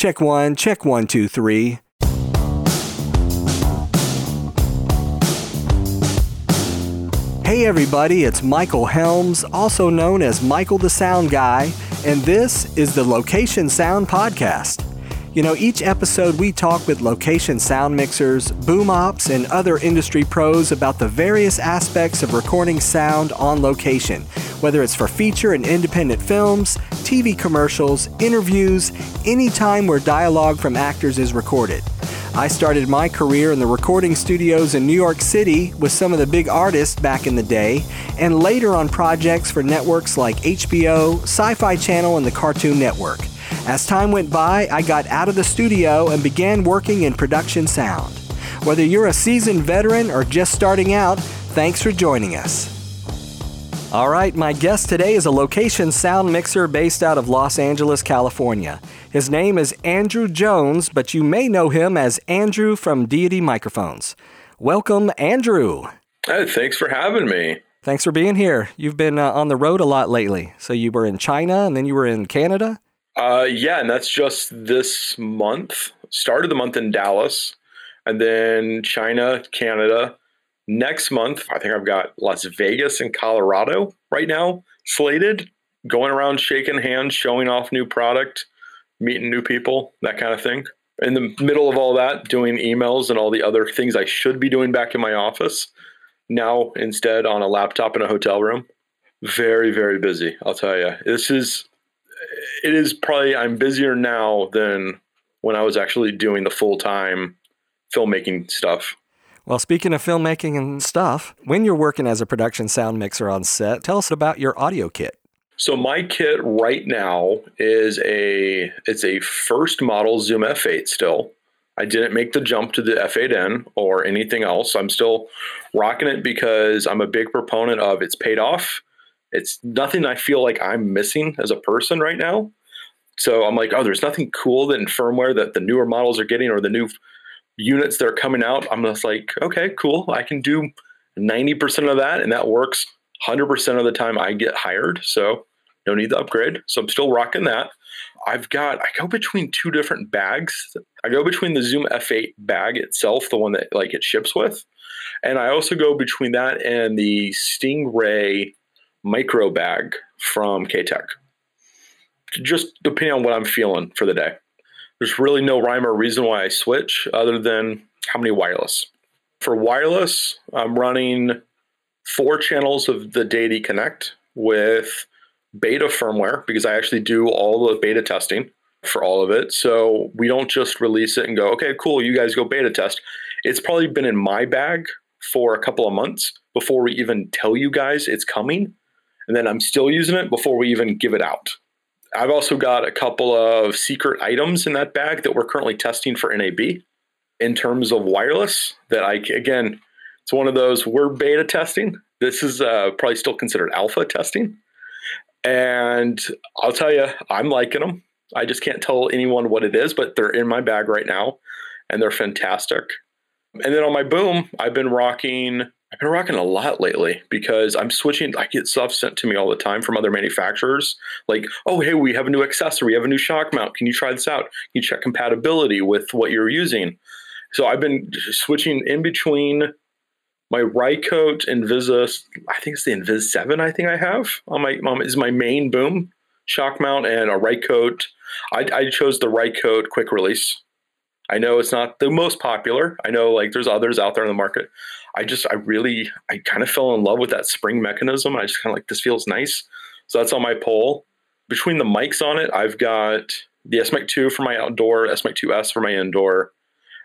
Check one, check one, two, three. Hey everybody, it's Michael Helms, also known as Michael the Sound Guy, and this is the Location Sound Podcast. You know, each episode we talk with location sound mixers, boom ops, and other industry pros about the various aspects of recording sound on location, whether it's for feature and independent films, TV commercials, interviews, any time where dialogue from actors is recorded. I started my career in the recording studios in New York City with some of the big artists back in the day, and later on projects for networks like HBO, Sci Fi Channel, and the Cartoon Network. As time went by, I got out of the studio and began working in production sound. Whether you're a seasoned veteran or just starting out, thanks for joining us. All right, my guest today is a location sound mixer based out of Los Angeles, California. His name is Andrew Jones, but you may know him as Andrew from Deity Microphones. Welcome, Andrew. Hey, thanks for having me. Thanks for being here. You've been uh, on the road a lot lately. So you were in China and then you were in Canada? Uh, yeah, and that's just this month. Started the month in Dallas and then China, Canada, Next month, I think I've got Las Vegas and Colorado right now slated, going around shaking hands, showing off new product, meeting new people, that kind of thing. In the middle of all that, doing emails and all the other things I should be doing back in my office. Now, instead, on a laptop in a hotel room. Very, very busy, I'll tell you. This is, it is probably, I'm busier now than when I was actually doing the full time filmmaking stuff. Well, speaking of filmmaking and stuff, when you're working as a production sound mixer on set, tell us about your audio kit. So my kit right now is a it's a first model Zoom F8 still. I didn't make the jump to the F8N or anything else. I'm still rocking it because I'm a big proponent of it's paid off. It's nothing I feel like I'm missing as a person right now. So I'm like, oh, there's nothing cool that in firmware that the newer models are getting or the new units that are coming out, I'm just like, okay, cool. I can do 90% of that, and that works 100% of the time I get hired. So no need to upgrade. So I'm still rocking that. I've got, I go between two different bags. I go between the Zoom F8 bag itself, the one that like it ships with. And I also go between that and the Stingray micro bag from K-Tek. Just depending on what I'm feeling for the day there's really no rhyme or reason why I switch other than how many wireless. For wireless, I'm running four channels of the Deity Connect with beta firmware because I actually do all the beta testing for all of it. So we don't just release it and go, okay, cool, you guys go beta test. It's probably been in my bag for a couple of months before we even tell you guys it's coming. And then I'm still using it before we even give it out. I've also got a couple of secret items in that bag that we're currently testing for NAB in terms of wireless. That I, again, it's one of those we're beta testing. This is uh, probably still considered alpha testing. And I'll tell you, I'm liking them. I just can't tell anyone what it is, but they're in my bag right now and they're fantastic. And then on my boom, I've been rocking I've been rocking a lot lately because I'm switching. I get stuff sent to me all the time from other manufacturers. Like, oh, hey, we have a new accessory, we have a new shock mount. Can you try this out? Can you check compatibility with what you're using? So I've been switching in between my Rycote Invisa. I think it's the Invis Seven. I think I have on my um, is my main boom shock mount and a Rycote. I, I chose the Rycote quick release. I know it's not the most popular. I know like there's others out there in the market. I just, I really, I kind of fell in love with that spring mechanism. I just kind of like, this feels nice. So that's on my pole. Between the mics on it, I've got the S Mic 2 for my outdoor, S Mic 2S for my indoor.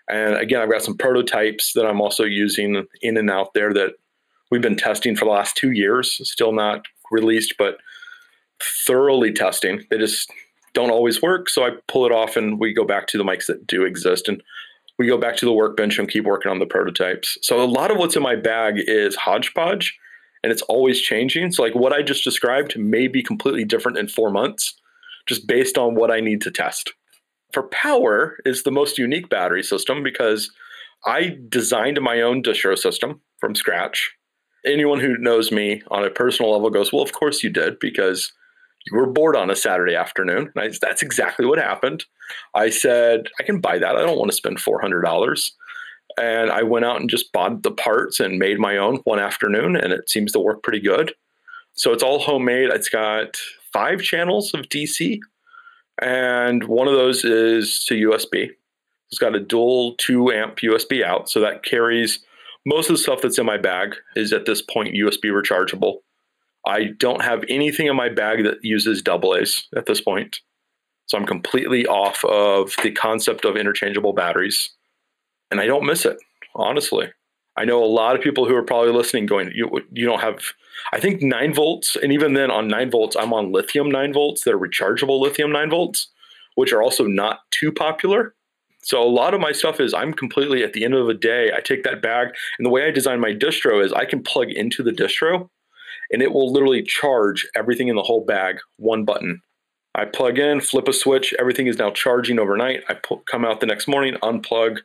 And again, I've got some prototypes that I'm also using in and out there that we've been testing for the last two years, still not released, but thoroughly testing. They just don't always work. So I pull it off and we go back to the mics that do exist. And we go back to the workbench and keep working on the prototypes. So a lot of what's in my bag is hodgepodge and it's always changing. So like what I just described may be completely different in 4 months just based on what I need to test. For power is the most unique battery system because I designed my own distro system from scratch. Anyone who knows me on a personal level goes, "Well, of course you did because you were bored on a Saturday afternoon. I, that's exactly what happened. I said, I can buy that. I don't want to spend $400. And I went out and just bought the parts and made my own one afternoon, and it seems to work pretty good. So it's all homemade. It's got five channels of DC, and one of those is to USB. It's got a dual two amp USB out, so that carries most of the stuff that's in my bag is at this point USB rechargeable. I don't have anything in my bag that uses double A's at this point. So I'm completely off of the concept of interchangeable batteries. And I don't miss it, honestly. I know a lot of people who are probably listening going, you, you don't have, I think nine volts. And even then on nine volts, I'm on lithium nine volts. They're rechargeable lithium nine volts, which are also not too popular. So a lot of my stuff is I'm completely at the end of the day, I take that bag and the way I design my distro is I can plug into the distro and it will literally charge everything in the whole bag, one button. I plug in, flip a switch, everything is now charging overnight. I pu- come out the next morning, unplug,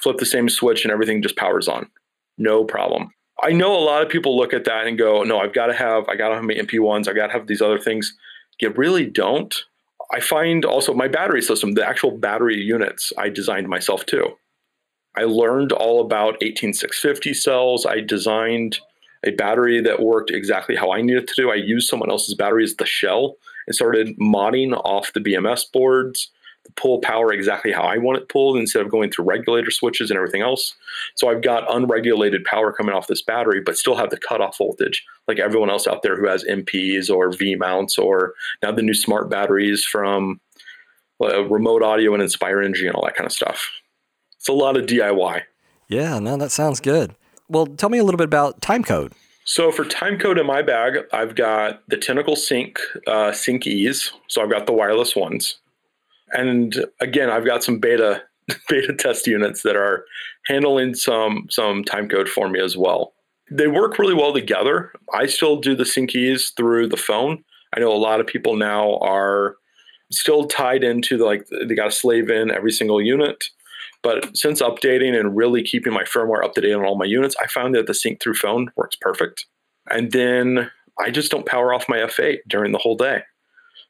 flip the same switch, and everything just powers on. No problem. I know a lot of people look at that and go, no, I've got to have, I got to have my NP1s, I got to have these other things. You really don't. I find also my battery system, the actual battery units, I designed myself too. I learned all about 18650 cells. I designed a battery that worked exactly how I needed to do. I used someone else's battery as the shell and started modding off the BMS boards to pull power exactly how I want it pulled instead of going through regulator switches and everything else. So I've got unregulated power coming off this battery, but still have the cutoff voltage like everyone else out there who has NPs or V mounts or now the new smart batteries from uh, remote audio and Inspired Energy and all that kind of stuff. It's a lot of DIY. Yeah, no, that sounds good well, tell me a little bit about timecode. So for timecode in my bag, I've got the Tentacle Sync uh, Sync E's. So I've got the wireless ones, and again, I've got some beta beta test units that are handling some some timecode for me as well. They work really well together. I still do the Sync E's through the phone. I know a lot of people now are still tied into the, like they got a slave in every single unit. But since updating and really keeping my firmware up to date on all my units, I found that the sync through phone works perfect. And then I just don't power off my F8 during the whole day.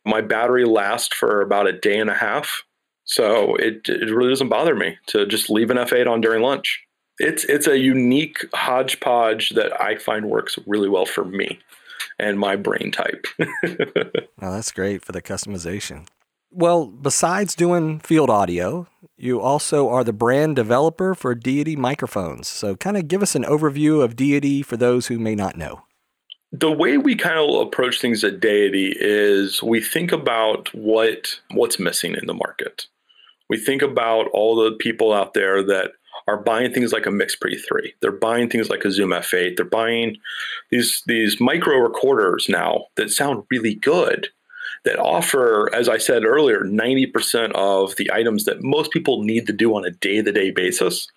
My battery lasts for about a day and a half. So it, it really doesn't bother me to just leave an F8 on during lunch. It's it's a unique hodgepodge that I find works really well for me and my brain type. well, that's great for the customization. Well, besides doing field audio, you also are the brand developer for Deity microphones. So, kind of give us an overview of Deity for those who may not know. The way we kind of approach things at Deity is we think about what what's missing in the market. We think about all the people out there that are buying things like a Mix Pre 3. They're buying things like a Zoom F8. They're buying these these micro recorders now that sound really good that offer, as I said earlier, 90% of the items that most people need to do on a day to day basis.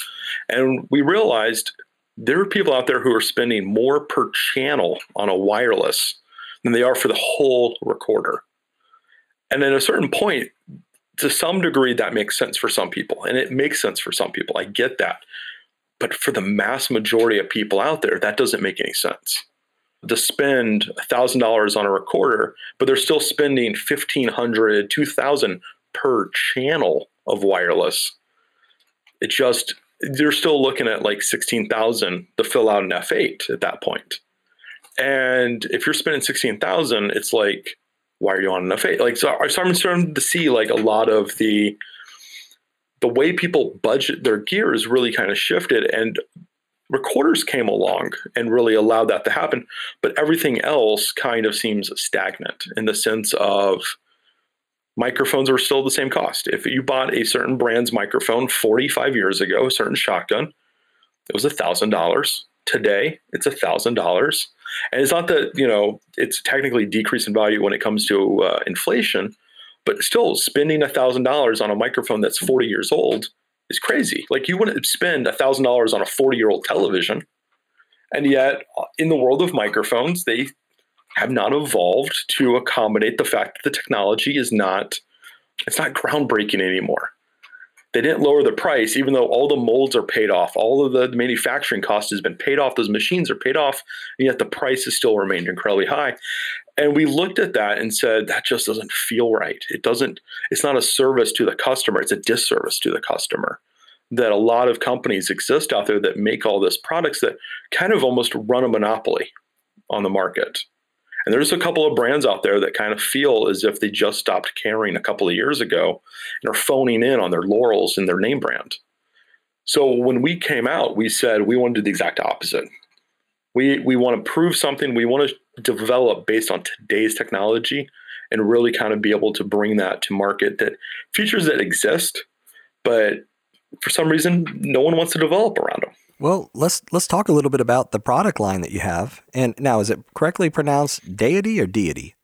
And we realized there are people out there who are spending more per channel on a wireless than they are for the whole recorder. And at a certain point, to some degree, that makes sense for some people. And it makes sense for some people. I get that. But for the mass majority of people out there, that doesn't make any sense to spend $1,000 on a recorder, but they're still spending $1,500, $2,000 per channel of wireless. It just, they're still looking at like 16,000 to fill out an F8 at that point. And if you're spending 16,000, it's like, why are you on an F8? Like, so I'm starting to see like a lot of the, the way people budget their gear is really kind of shifted. And recorders came along and really allowed that to happen but everything else kind of seems stagnant in the sense of microphones are still the same cost. If you bought a certain brand's microphone 45 years ago a certain shotgun it was $1000 today it's $1000 and it's not that you know it's technically decrease in value when it comes to uh, inflation but still spending $1000 on a microphone that's 40 years old is crazy. Like you wouldn't spend a thousand dollars on a 40 year old television. And yet uh, in the world of microphones, they have not evolved to accommodate the fact that the technology is not it's not groundbreaking anymore. They didn't lower the price, even though all the molds are paid off, all of the manufacturing cost has been paid off, those machines are paid off, and yet the price has still remained incredibly high. And we looked at that and said, that just doesn't feel right. It doesn't, it's not a service to the customer, it's a disservice to the customer. That a lot of companies exist out there that make all this products that kind of almost run a monopoly on the market. And there's a couple of brands out there that kind of feel as if they just stopped caring a couple of years ago and are phoning in on their laurels and their name brand. So when we came out, we said we want to do the exact opposite. We we want to prove something. We want to develop based on today's technology and really kind of be able to bring that to market that features that exist, but for some reason no one wants to develop around them. Well, let's let's talk a little bit about the product line that you have. And now, is it correctly pronounced deity or deity?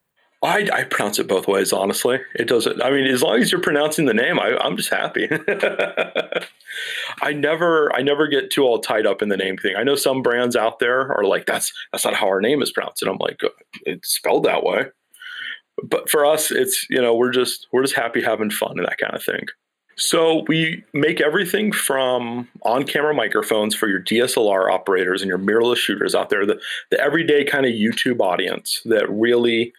I, I pronounce it both ways. Honestly, it doesn't. I mean, as long as you're pronouncing the name, I, I'm just happy. I never I never get too all tied up in the name thing. I know some brands out there are like, that's that's not how our name is pronounced, and I'm like, uh, it's spelled that way. But for us, it's you know we're just we're just happy having fun and that kind of thing. So we make everything from on-camera microphones for your DSLR operators and your mirrorless shooters out there, the, the everyday kind of YouTube audience that really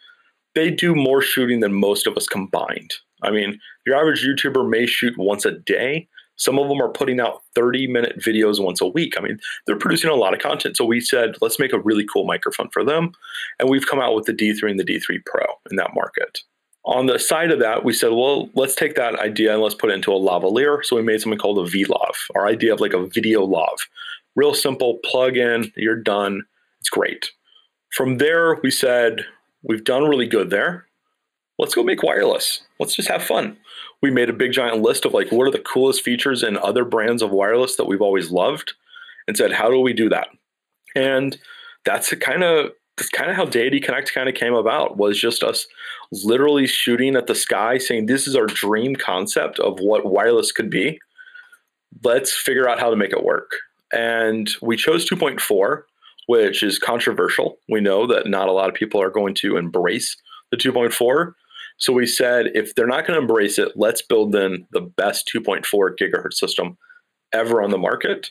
they do more shooting than most of us combined. I mean, your average YouTuber may shoot once a day. Some of them are putting out 30 minute videos once a week. I mean, they're producing a lot of content. So we said, let's make a really cool microphone for them. And we've come out with the D3 and the D3 Pro in that market on the side of that, we said, well, let's take that idea and let's put it into a lavalier. So we made something called a VLav, our idea of like a video lav. Real simple, plug in, you're done. It's great. From there, we said, we've done really good there. Let's go make wireless. Let's just have fun. We made a big giant list of like what are the coolest features in other brands of wireless that we've always loved and said, how do we do that? And that's kind of that's kind of how Deity Connect kind of came about was just us literally shooting at the sky saying this is our dream concept of what wireless could be. Let's figure out how to make it work. And we chose 2.4, which is controversial. We know that not a lot of people are going to embrace the 2.4. So we said if they're not going to embrace it, let's build in the best 2.4 gigahertz system ever on the market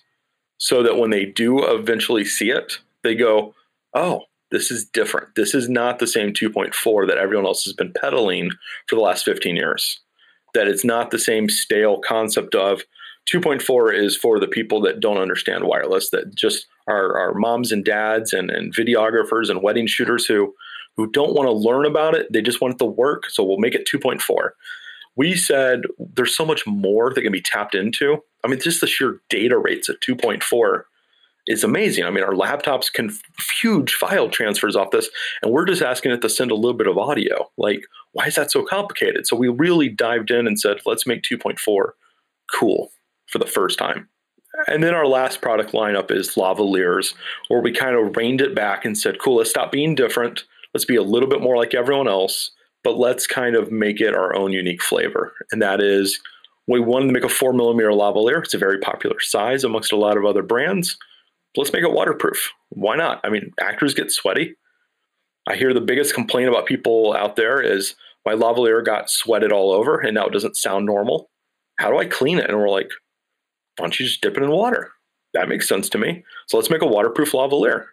so that when they do eventually see it, they go, oh, this is different. This is not the same 2.4 that everyone else has been peddling for the last 15 years. That it's not the same stale concept of 2.4 is for the people that don't understand wireless, that just are, are moms and dads and, and videographers and wedding shooters who who don't want to learn about it. They just want the work. So we'll make it 2.4. We said there's so much more that can be tapped into. I mean, just the sheer data rates at 2.4 is amazing. I mean, our laptops can huge file transfers off this, and we're just asking it to send a little bit of audio. Like, why is that so complicated? So we really dived in and said, let's make 2.4 cool for the first time. And then our last product lineup is lavaliers, where we kind of reined it back and said, cool, let's stop being different. Let's be a little bit more like everyone else, but let's kind of make it our own unique flavor. And that is, we wanted to make a four millimeter lavalier. It's a very popular size amongst a lot of other brands let's make it waterproof. Why not? I mean, actors get sweaty. I hear the biggest complaint about people out there is my lavalier got sweated all over and now it doesn't sound normal. How do I clean it? And we're like, why don't you just dip it in water? That makes sense to me. So let's make a waterproof lavalier.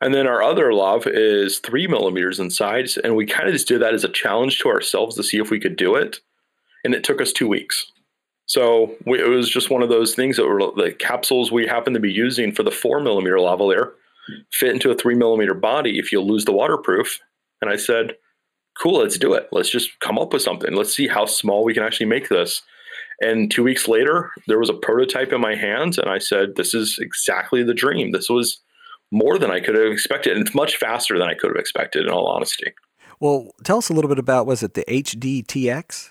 And then our other lav is three millimeters in size. And we kind of just did that as a challenge to ourselves to see if we could do it. And it took us two weeks. So we, it was just one of those things that were the capsules we happened to be using for the four millimeter lavalier fit into a three millimeter body if you lose the waterproof. And I said, cool, let's do it. Let's just come up with something. Let's see how small we can actually make this. And two weeks later, there was a prototype in my hands, and I said, This is exactly the dream. This was more than I could have expected, and it's much faster than I could have expected, in all honesty. Well, tell us a little bit about was it the HDTX?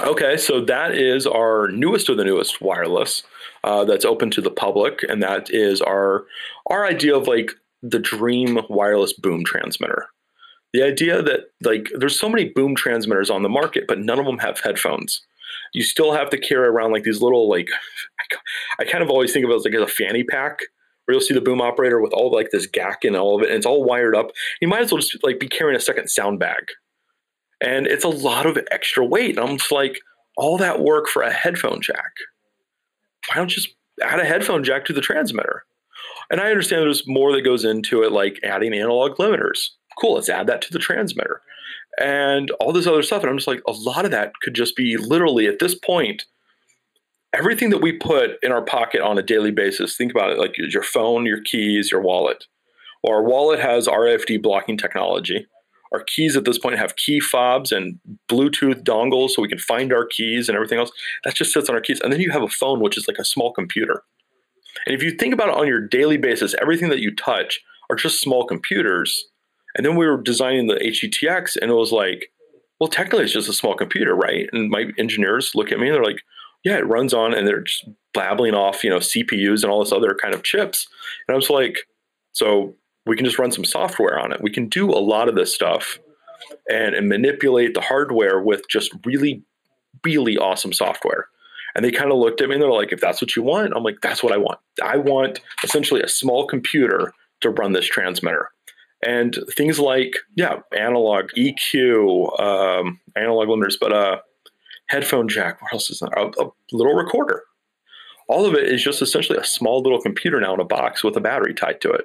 Okay, so that is our newest of the newest wireless uh, that's open to the public, and that is our our idea of like the dream wireless boom transmitter. The idea that like there's so many boom transmitters on the market, but none of them have headphones. You still have to carry around like these little like I, kind of always think of it as like a fanny pack where you'll see the boom operator with all like this GAC and all of it, and it's all wired up. You might as well just like be carrying a second sound bag and it's a lot of extra weight. I'm just like, all that work for a headphone jack. Why don't you just add a headphone jack to the transmitter? And I understand there's more that goes into it, like adding analog limiters. cool, let's add that to the transmitter. And all this other stuff. And I'm just like, a lot of that could just be literally at this point, everything that we put in our pocket on a daily basis, think about it like your phone, your keys, your wallet. Well, our wallet has RFID blocking technology. Our keys at this point have key fobs and Bluetooth dongles so we can find our keys and everything else. That just sits on our keys. And then you have a phone, which is like a small computer. And if you think about it on your daily basis, everything that you touch are just small computers. And then we were designing the HDTX, and it was like, well, technically it's just a small computer, right? And my engineers look at me and they're like, yeah, it runs on, and they're just babbling off, you know, CPUs and all this other kind of chips. And I was like, so we can just run some software on it. We can do a lot of this stuff and, and manipulate the hardware with just really, really awesome software. And they kind of looked at me and they're like, if that's what you want, I'm like, that's what I want. I want essentially a small computer to run this transmitter. And things like, yeah, analog EQ, um, analog limiters, but uh, headphone jack. What else is there? A, a little recorder. All of it is just essentially a small little computer now in a box with a battery tied to it,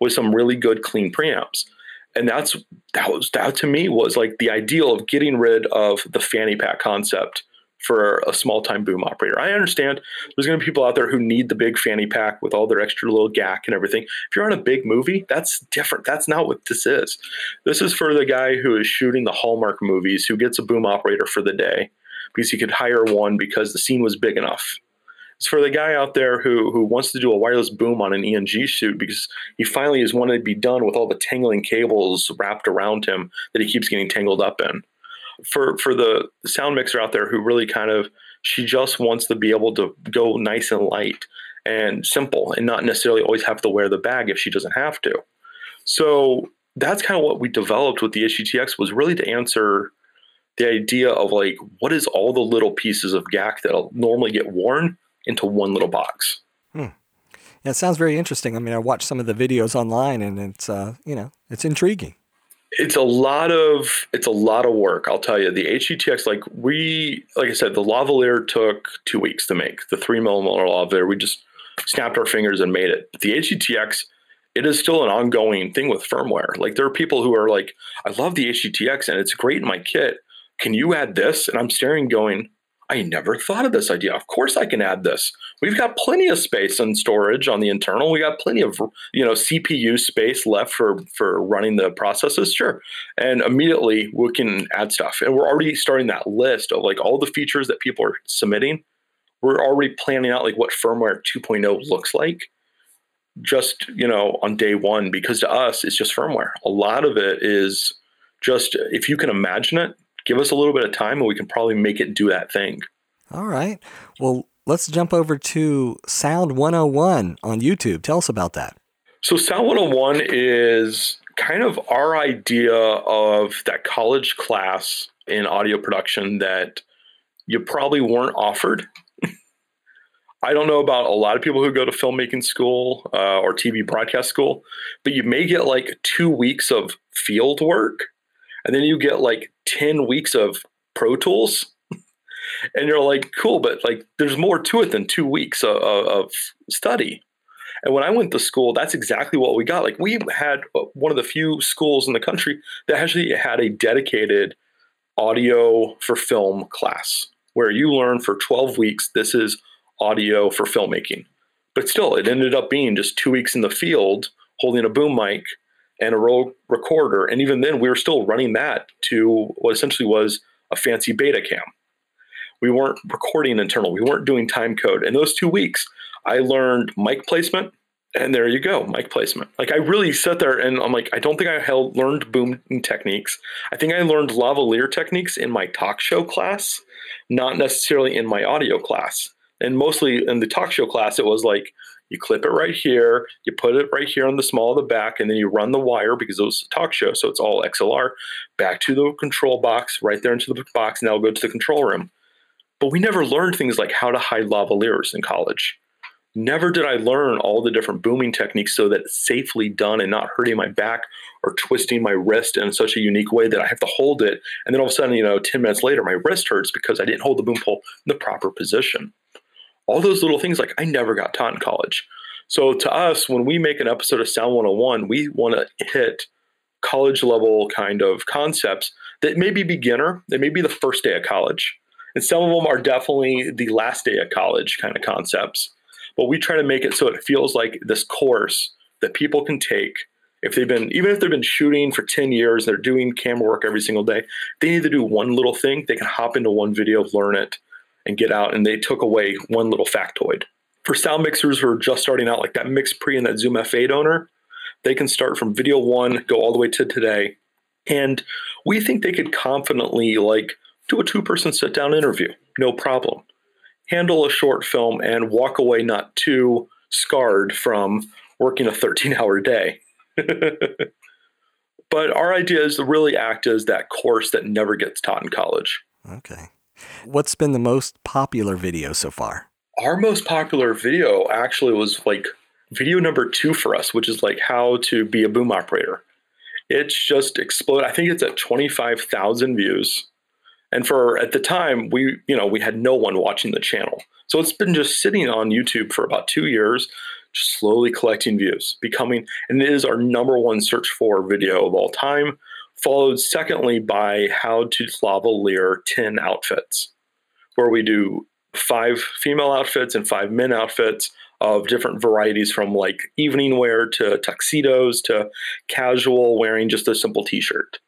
with some really good clean preamps. And that's that was that to me was like the ideal of getting rid of the fanny pack concept for a small time boom operator. I understand there's going to be people out there who need the big fanny pack with all their extra little GAC and everything. If you're on a big movie, that's different. That's not what this is. This is for the guy who is shooting the Hallmark movies who gets a boom operator for the day because he could hire one because the scene was big enough. It's for the guy out there who who wants to do a wireless boom on an ENG suit because he finally is wanting to be done with all the tangling cables wrapped around him that he keeps getting tangled up in. For for the sound mixer out there who really kind of she just wants to be able to go nice and light and simple and not necessarily always have to wear the bag if she doesn't have to. So that's kind of what we developed with the HDTX was really to answer the idea of like what is all the little pieces of GAC that'll normally get worn into one little box. Hmm. Yeah, it sounds very interesting. I mean, I watched some of the videos online, and it's uh, you know it's intriguing. It's a lot of it's a lot of work. I'll tell you. The HDTX, like we, like I said, the lavalier took two weeks to make. The three millimeter lavalier, we just snapped our fingers and made it. But the HDTX, it is still an ongoing thing with firmware. Like there are people who are like, I love the HDTX and it's great in my kit, can you add this? And I'm staring, going, I never thought of this idea. Of course I can add this. We've got plenty of space and storage on the internal. We got plenty of you know CPU space left for for running the processes. Sure. And immediately we can add stuff. And we're already starting that list of like all the features that people are submitting. We're already planning out like what firmware 2.0 looks like just, you know, on day 1 because to us it's just firmware. A lot of it is just if you can imagine it, give us a little bit of time and we can probably make it do that thing. All right. Well, let's jump over to Sound 101 on YouTube. Tell us about that. So, Sound 101 is kind of our idea of that college class in audio production that you probably weren't offered. I don't know about a lot of people who go to filmmaking school uh, or TV broadcast school, but you may get like two weeks of field work and then you get like 10 weeks of Pro Tools. and you're like, cool, but like there's more to it than two weeks of, of study. And when I went to school, that's exactly what we got. Like we had uh, one of the few schools in the country that actually had a dedicated audio for film class where you learn for 12 weeks this is audio for filmmaking. But still, it ended up being just two weeks in the field holding a boom mic and a roll recorder. And even then, we were still running that to what essentially was a fancy beta cam. We weren't recording internal, we weren't doing time code. In those two weeks, I learned mic placement, and there you go, mic placement. Like I really sat there and I'm like, I don't think I held, learned boom techniques. I think I learned lavalier techniques in my talk show class, not necessarily in my audio class. And mostly in the talk show class, it was like you clip it right here, you put it right here on the small of the back, and then you run the wire because it was a talk show, so it's all XLR, back to the control box, right there into the box, and that'll go to the control room. But we never learned things like how to hide lavaliers in college. Never did I learn all the different booming techniques so that it's safely done and not hurting my back or twisting my wrist in such a unique way that I have to hold it. And then all of a sudden, you know, 10 minutes later, my wrist hurts because I didn't hold the boom pole in the proper position all those little things like I never got taught in college. So to us, when we make an episode of Sound 101, we want to hit college level kind of concepts that may be beginner, that may be the first day of college. And some of them are definitely the last day of college kind of concepts. But we try to make it so it feels like this course that people can take if they've been even if they've been shooting for 10 years they're doing camera work every single day they need to do one little thing they can hop into one video learn it and get out and they took away one little factoid for sound mixers who are just starting out like that Mix Pre and that zoom f8 owner they can start from video one go all the way to today and we think they could confidently like do a two person sit down interview no problem handle a short film and walk away not too scarred from working a 13 hour day. but our idea is to really act as that course that never gets taught in college. Okay. What's been the most popular video so far? Our most popular video actually was like video number two for us, which is like how to be a boom operator. It's just exploded. I think it's at 25,000 views. And for at the time, we, you know, we had no one watching the channel. So it's been just sitting on YouTube for about two years, just slowly collecting views, becoming, and it is our number one search for video of all time, followed secondly by how to lavalier 10 outfits, where we do five female outfits and five men outfits of different varieties from like evening wear to tuxedos to casual wearing just a simple t-shirt.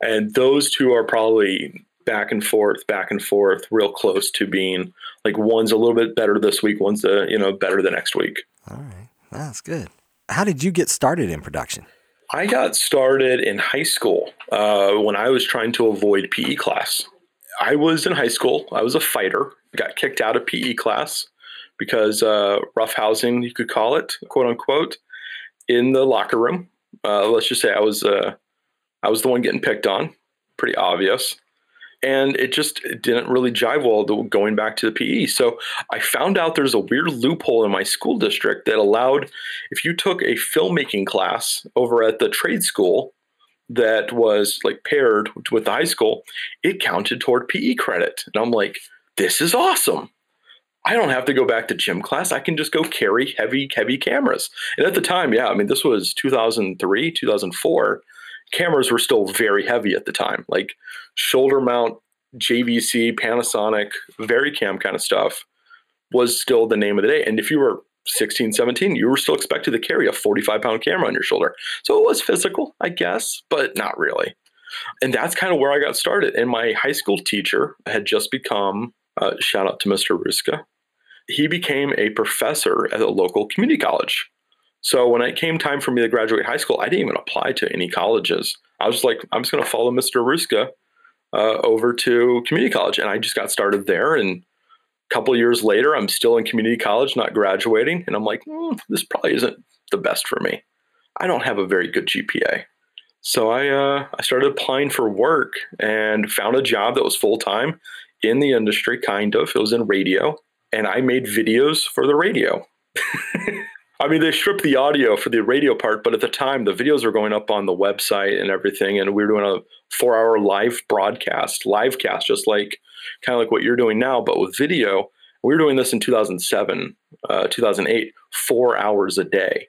And those two are probably back and forth, back and forth, real close to being like one's a little bit better this week, one's the you know better the next week. All right, that's good. How did you get started in production? I got started in high school uh, when I was trying to avoid PE class. I was in high school. I was a fighter. Got kicked out of PE class because uh, rough housing, you could call it, quote unquote, in the locker room. Uh, let's just say I was uh, I was the one getting picked on. Pretty obvious and it just didn't really jive well going back to the PE. So I found out there's a weird loophole in my school district that allowed if you took a filmmaking class over at the trade school that was like paired with the high school, it counted toward PE credit. And I'm like, this is awesome. I don't have to go back to gym class. I can just go carry heavy, heavy cameras. And at the time, yeah, I mean, this was 2003, 2004 cameras were still very heavy at the time, like shoulder mount JVC, Panasonic, VariCam kind of stuff was still the name of the day. And if you were 16, 17, you were still expected to carry a 45 pound camera on your shoulder. So it was physical, I guess, but not really. And that's kind of where I got started. And my high school teacher had just become, uh, shout out to Mr. Ruska, he became a professor at a local community college. So when it came time for me to graduate high school, I didn't even apply to any colleges. I was like, I'm just going to follow Mr. Ruska uh, over to community college, and I just got started there. And a couple years later, I'm still in community college, not graduating, and I'm like, mm, this probably isn't the best for me. I don't have a very good GPA. So I uh, I started applying for work and found a job that was full time in the industry, kind of. It was in radio, and I made videos for the radio. I mean, they stripped the audio for the radio part, but at the time, the videos were going up on the website and everything, and we were doing a four-hour live broadcast, live cast, just like kind of like what you're doing now, but with video. We were doing this in 2007, uh, 2008, four hours a day,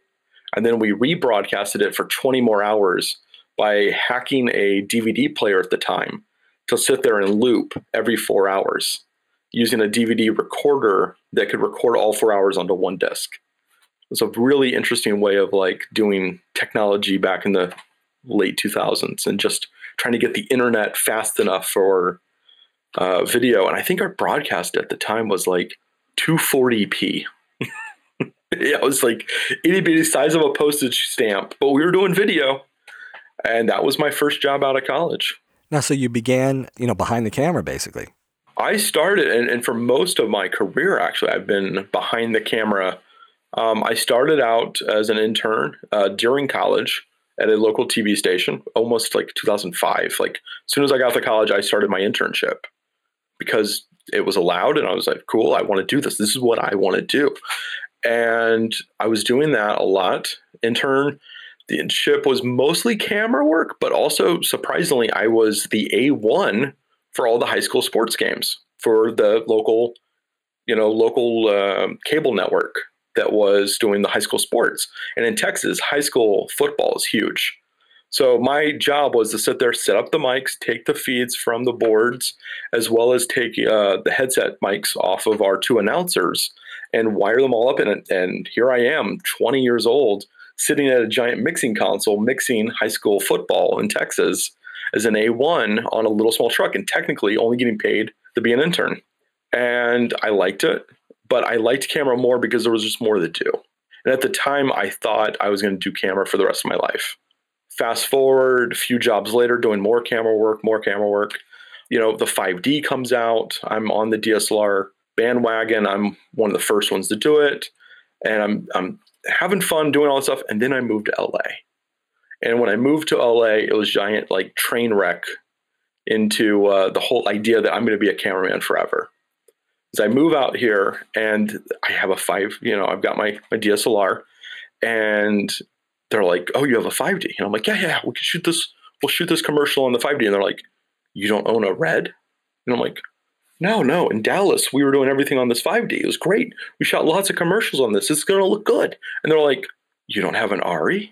and then we rebroadcasted it for 20 more hours by hacking a DVD player at the time to sit there and loop every four hours using a DVD recorder that could record all four hours onto one disc was a really interesting way of like doing technology back in the late 2000s and just trying to get the internet fast enough for uh, video. And I think our broadcast at the time was like 240p. yeah, it was like itty bitty size of a postage stamp, but we were doing video. And that was my first job out of college. Now, so you began, you know, behind the camera basically. I started, and, and for most of my career, actually, I've been behind the camera um, I started out as an intern uh, during college at a local TV station, almost like 2005. Like as soon as I got to college, I started my internship because it was allowed, and I was like, "Cool, I want to do this. This is what I want to do." And I was doing that a lot. Intern, the internship was mostly camera work, but also surprisingly, I was the A1 for all the high school sports games for the local, you know, local uh, cable network that was doing the high school sports. And in Texas, high school football is huge. So my job was to sit there, set up the mics, take the feeds from the boards, as well as take uh, the headset mics off of our two announcers and wire them all up. And, and here I am, 20 years old, sitting at a giant mixing console, mixing high school football in Texas as an A1 on a little small truck, and technically only getting paid to be an intern. And I liked it, but I liked camera more because there was just more to do. And at the time, I thought I was going to do camera for the rest of my life. Fast forward a few jobs later, doing more camera work, more camera work. You know, the 5D comes out. I'm on the DSLR bandwagon. I'm one of the first ones to do it. And I'm, I'm having fun doing all this stuff. And then I moved to LA. And when I moved to LA, it was giant like train wreck into uh, the whole idea that I'm going to be a cameraman forever. As I move out here and I have a five, you know, I've got my, my DSLR and they're like, "Oh, you have a 5D," and I'm like, "Yeah, yeah, we can shoot this. We'll shoot this commercial on the 5D." And they're like, "You don't own a red?" And I'm like, "No, no. In Dallas, we were doing everything on this 5D. It was great. We shot lots of commercials on this. It's gonna look good." And they're like, "You don't have an ARRI?"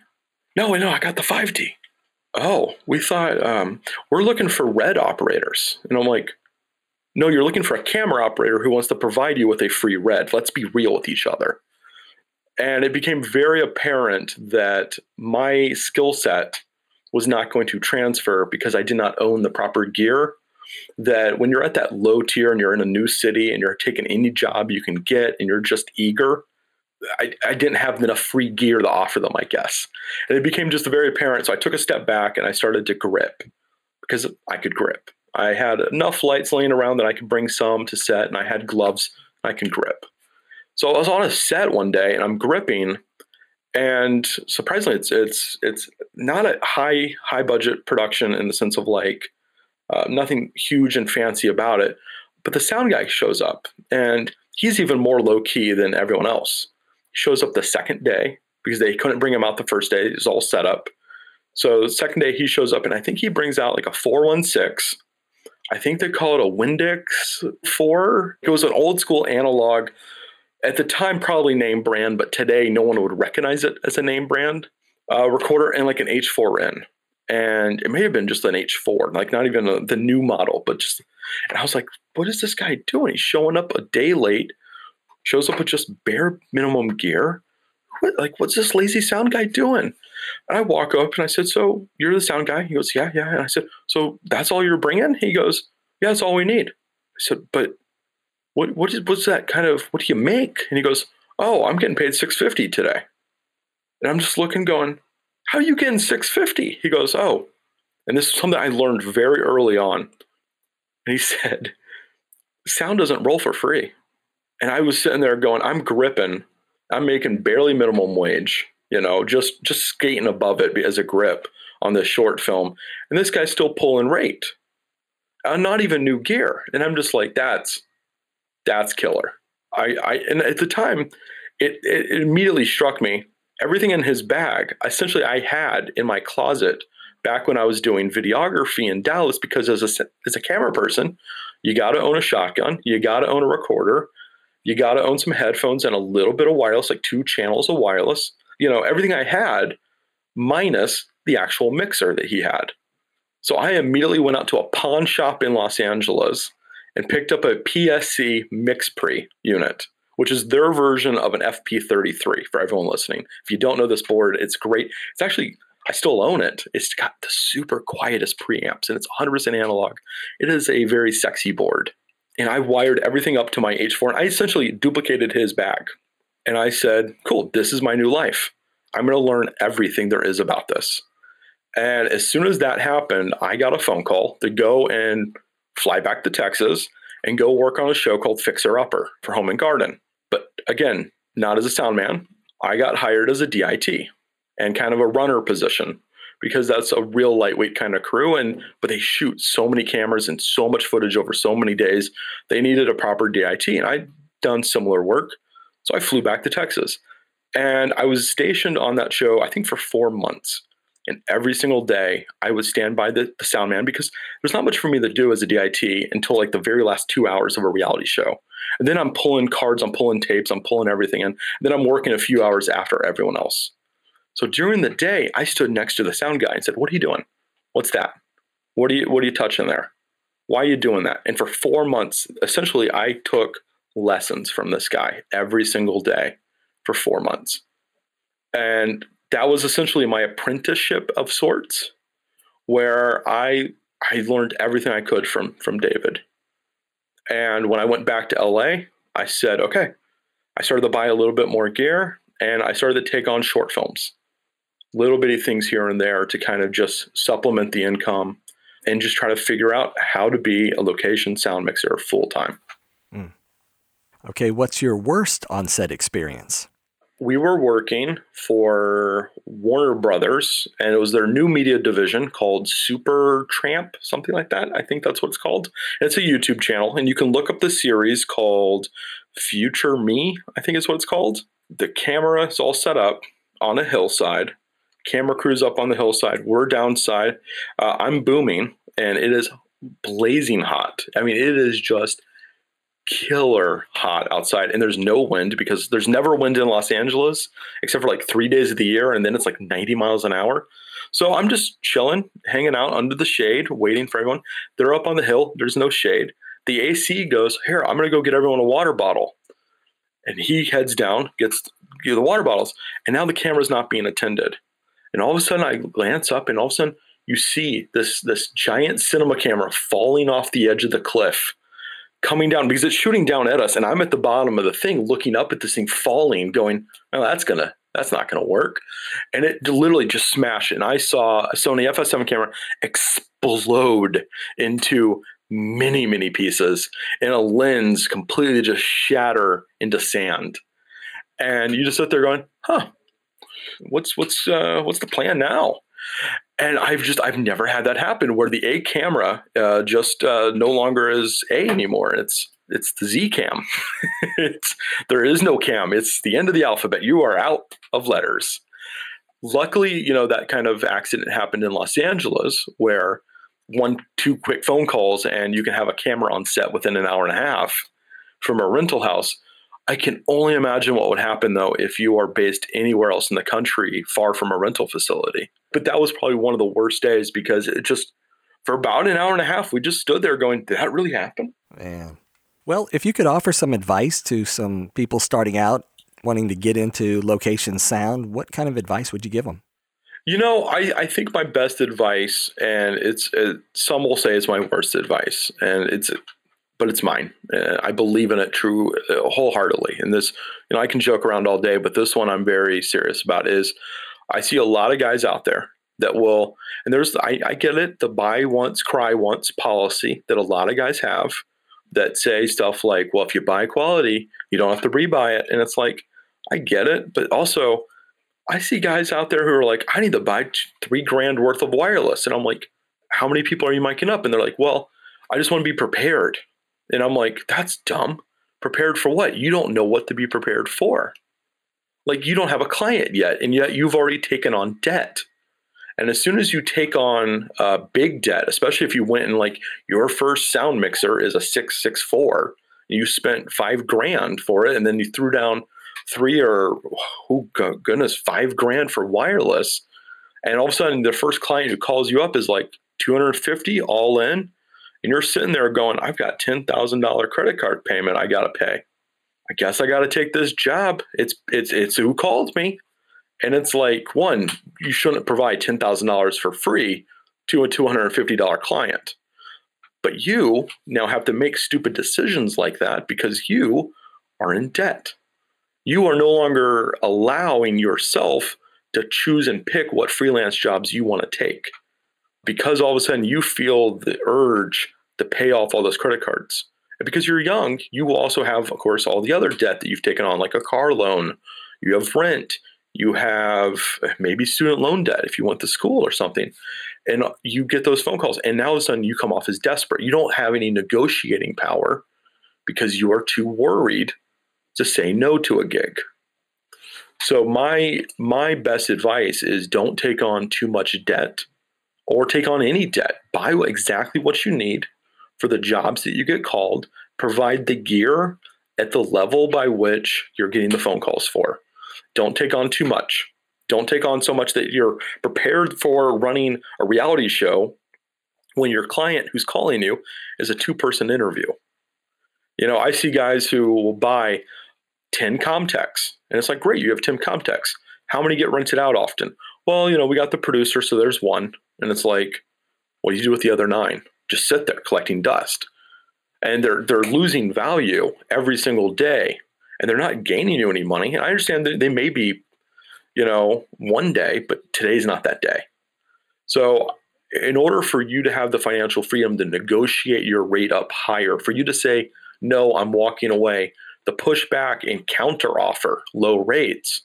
No, no, I got the 5D. Oh, we thought um, we're looking for red operators, and I'm like, no, you're looking for a camera operator who wants to provide you with a free red. Let's be real with each other. And it became very apparent that my skill set was not going to transfer because I did not own the proper gear. That when you're at that low tier and you're in a new city and you're taking any job you can get and you're just eager, I, I didn't have enough free gear to offer them, I guess. And it became just very apparent. So I took a step back and I started to grip because I could grip. I had enough lights laying around that I could bring some to set, and I had gloves I can grip. So I was on a set one day and I'm gripping, and surprisingly, it's it's it's not a high high budget production in the sense of like uh, nothing huge and fancy about it. But the sound guy shows up, and he's even more low key than everyone else. He shows up the second day because they couldn't bring him out the first day. It was all set up. So the second day he shows up, and I think he brings out like a 416. I think they call it a Windex 4. It was an old school analog at the time probably name brand, but today no one would recognize it as a name brand uh, recorder and like an H4n. And it may have been just an H4, like not even a, the new model, but just, and I was like, what is this guy doing? He's showing up a day late, shows up with just bare minimum gear. What, like, what's this lazy sound guy doing? And I walk up and I said, So you're the sound guy? He goes, Yeah, yeah. And I said, So that's all you're bringing? He goes, Yeah, that's all we need. I said, But what what is what's that kind of what do you make? And he goes, Oh, I'm getting paid six fifty today. And I'm just looking, going, How are you getting six fifty? He goes, Oh, and this is something I learned very early on. And he said, Sound doesn't roll for free. And I was sitting there going, I'm gripping. I'm making barely minimum wage, you know, just just skating above it as a grip on this short film. And this guy's still pulling rate. Uh, not even new gear. And I'm just like, that's that's killer. I, I and at the time, it, it, it immediately struck me. Everything in his bag, essentially, I had in my closet back when I was doing videography in Dallas. Because as a as a camera person, you got to own a shotgun, you got to own a recorder, you got to own some headphones and a little bit of wireless, like two channels of wireless. You know, everything I had, minus the actual mixer that he had. So I immediately went out to a pawn shop in Los Angeles and picked up a PSC MixPre unit, which is their version of an FP33 for everyone listening. If you don't know this board, it's great. It's actually, I still own it. It's got the super quietest preamps and it's 100% analog. It is a very sexy board. And I wired everything up to my H4 and I essentially duplicated his bag. And I said, cool, this is my new life. I'm going to learn everything there is about this. And as soon as that happened, I got a phone call to go and fly back to Texas and go work on a show called Fixer Upper for Home and Garden. But again, not as a sound man. I got hired as a DIT and kind of a runner position because that's a real lightweight kind of crew and but they shoot so many cameras and so much footage over so many days they needed a proper dit and i'd done similar work so i flew back to texas and i was stationed on that show i think for four months and every single day, I would stand by the, the sound man because there's not much for me to do as a DIT until like the very last two hours of a reality show. And then I'm pulling cards, I'm pulling tapes, I'm pulling everything in. And Then I'm working a few hours after everyone else. So during the day, I stood next to the sound guy and said, "What are you doing? What's that? What are you what are you touching there? Why are you doing that?" And for 4 months, essentially I took lessons from this guy every single day for 4 months. And that was essentially my apprenticeship of sorts where I I learned everything I could from from David. And when I went back to LA, I said, okay, I started to buy a little bit more gear and I started to take on short films, little bitty things here and there to kind of just supplement the income and just try to figure out how to be a location sound mixer full time. Okay, what's your worst on set experience? we were working for Warner Brothers, and it was their new media division called Super Tramp, something like that. I think that's what it's called. It's a YouTube channel, and you can look up the series called Future Me, I think is what it's called. The camera is all set up on a hillside. Camera crews up on the hillside. We're downside. Uh, I'm booming, and it is blazing hot. I mean, it is just killer hot outside and there's no wind because there's never wind in Los Angeles except for like 3 days of the year and then it's like 90 miles an hour. So I'm just chilling, hanging out under the shade, waiting for everyone. They're up on the hill, there's no shade. The AC goes, "Here, I'm going to go get everyone a water bottle." And he heads down, gets you the water bottles, and now the camera's not being attended. And all of a sudden I glance up and all of a sudden you see this this giant cinema camera falling off the edge of the cliff coming down because it's shooting down at us and i'm at the bottom of the thing looking up at this thing falling going oh that's gonna that's not gonna work. And it literally just smashed and i saw a sony fs7 camera explode into many many pieces and a lens completely just shatter into sand. And you just sit there going huh. What's what's uh, what's the plan now and I've just I've never had that happen where the A camera uh, just uh, no longer is A anymore. It's it's the Z cam. it's there is no cam. It's the end of the alphabet. You are out of letters. Luckily, you know that kind of accident happened in Los Angeles where one two quick phone calls and you can have a camera on set within an hour and a half from a rental house. I can only imagine what would happen though if you are based anywhere else in the country far from a rental facility. But that was probably one of the worst days because it just, for about an hour and a half, we just stood there going, Did that really happen? Man. Well, if you could offer some advice to some people starting out wanting to get into location sound, what kind of advice would you give them? You know, I, I think my best advice, and it's it, some will say it's my worst advice, and it's but it's mine. Uh, I believe in it true uh, wholeheartedly. And this, you know, I can joke around all day, but this one I'm very serious about. Is I see a lot of guys out there that will, and there's I, I get it, the buy once, cry once policy that a lot of guys have that say stuff like, well, if you buy quality, you don't have to rebuy it. And it's like, I get it, but also I see guys out there who are like, I need to buy three grand worth of wireless. And I'm like, how many people are you miking up? And they're like, well, I just want to be prepared. And I'm like, that's dumb. Prepared for what? You don't know what to be prepared for. Like, you don't have a client yet, and yet you've already taken on debt. And as soon as you take on a big debt, especially if you went and like your first sound mixer is a 664, you spent five grand for it, and then you threw down three or oh goodness, five grand for wireless. And all of a sudden, the first client who calls you up is like 250 all in and you're sitting there going, I've got $10,000 credit card payment I got to pay. I guess I got to take this job. It's it's it's who called me. And it's like, one, you shouldn't provide $10,000 for free to a $250 client. But you now have to make stupid decisions like that because you are in debt. You are no longer allowing yourself to choose and pick what freelance jobs you want to take because all of a sudden you feel the urge to pay off all those credit cards. And because you're young, you will also have, of course, all the other debt that you've taken on, like a car loan, you have rent, you have eh, maybe student loan debt if you went to school or something. And you get those phone calls, and now all of a sudden you come off as desperate. You don't have any negotiating power because you are too worried to say no to a gig. So my my best advice is don't take on too much debt or take on any debt. Buy exactly what you need for the jobs that you get called. Provide the gear at the level by which you're getting the phone calls for. Don't take on too much. Don't take on so much that you're prepared for running a reality show when your client who's calling you is a two person interview. You know, I see guys who will buy 10 Comteks, and it's like, great, you have 10 Comteks. How many get rented out often? Well, you know, we got the producer, so there's one. And it's like, what do you do with the other nine? Just sit there collecting dust. And they're they're losing value every single day, and they're not gaining you any money. And I understand that they may be, you know, one day, but today's not that day. So in order for you to have the financial freedom to negotiate your rate up higher, for you to say, no, I'm walking away, the pushback and counter offer low rates,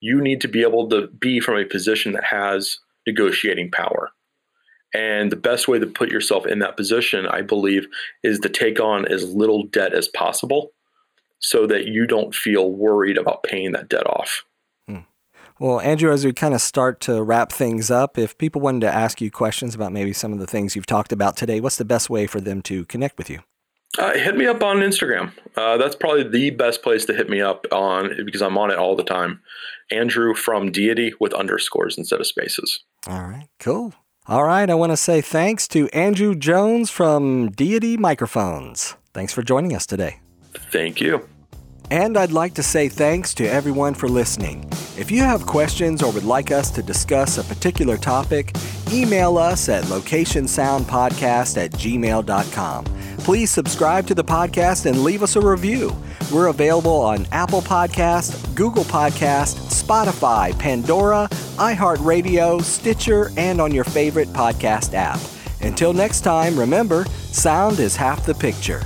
you need to be able to be from a position that has negotiating power. And the best way to put yourself in that position, I believe, is to take on as little debt as possible so that you don't feel worried about paying that debt off. Hmm. Well, Andrew, as we kind of start to wrap things up, if people wanted to ask you questions about maybe some of the things you've talked about today, what's the best way for them to connect with you? Uh, hit me up on Instagram. Uh, that's probably the best place to hit me up on because I'm on it all the time. Andrew from Deity with underscores instead of spaces. All right, cool. All right, I want to say thanks to Andrew Jones from Deity Microphones. Thanks for joining us today. Thank you. And I'd like to say thanks to everyone for listening. If you have questions or would like us to discuss a particular topic, email us at locationsoundpodcast at gmail.com. Please subscribe to the podcast and leave us a review. We're available on Apple Podcast, Google Podcast, Spotify, Pandora, iHeartRadio, Stitcher, and on your favorite podcast app. Until next time, remember, sound is half the picture.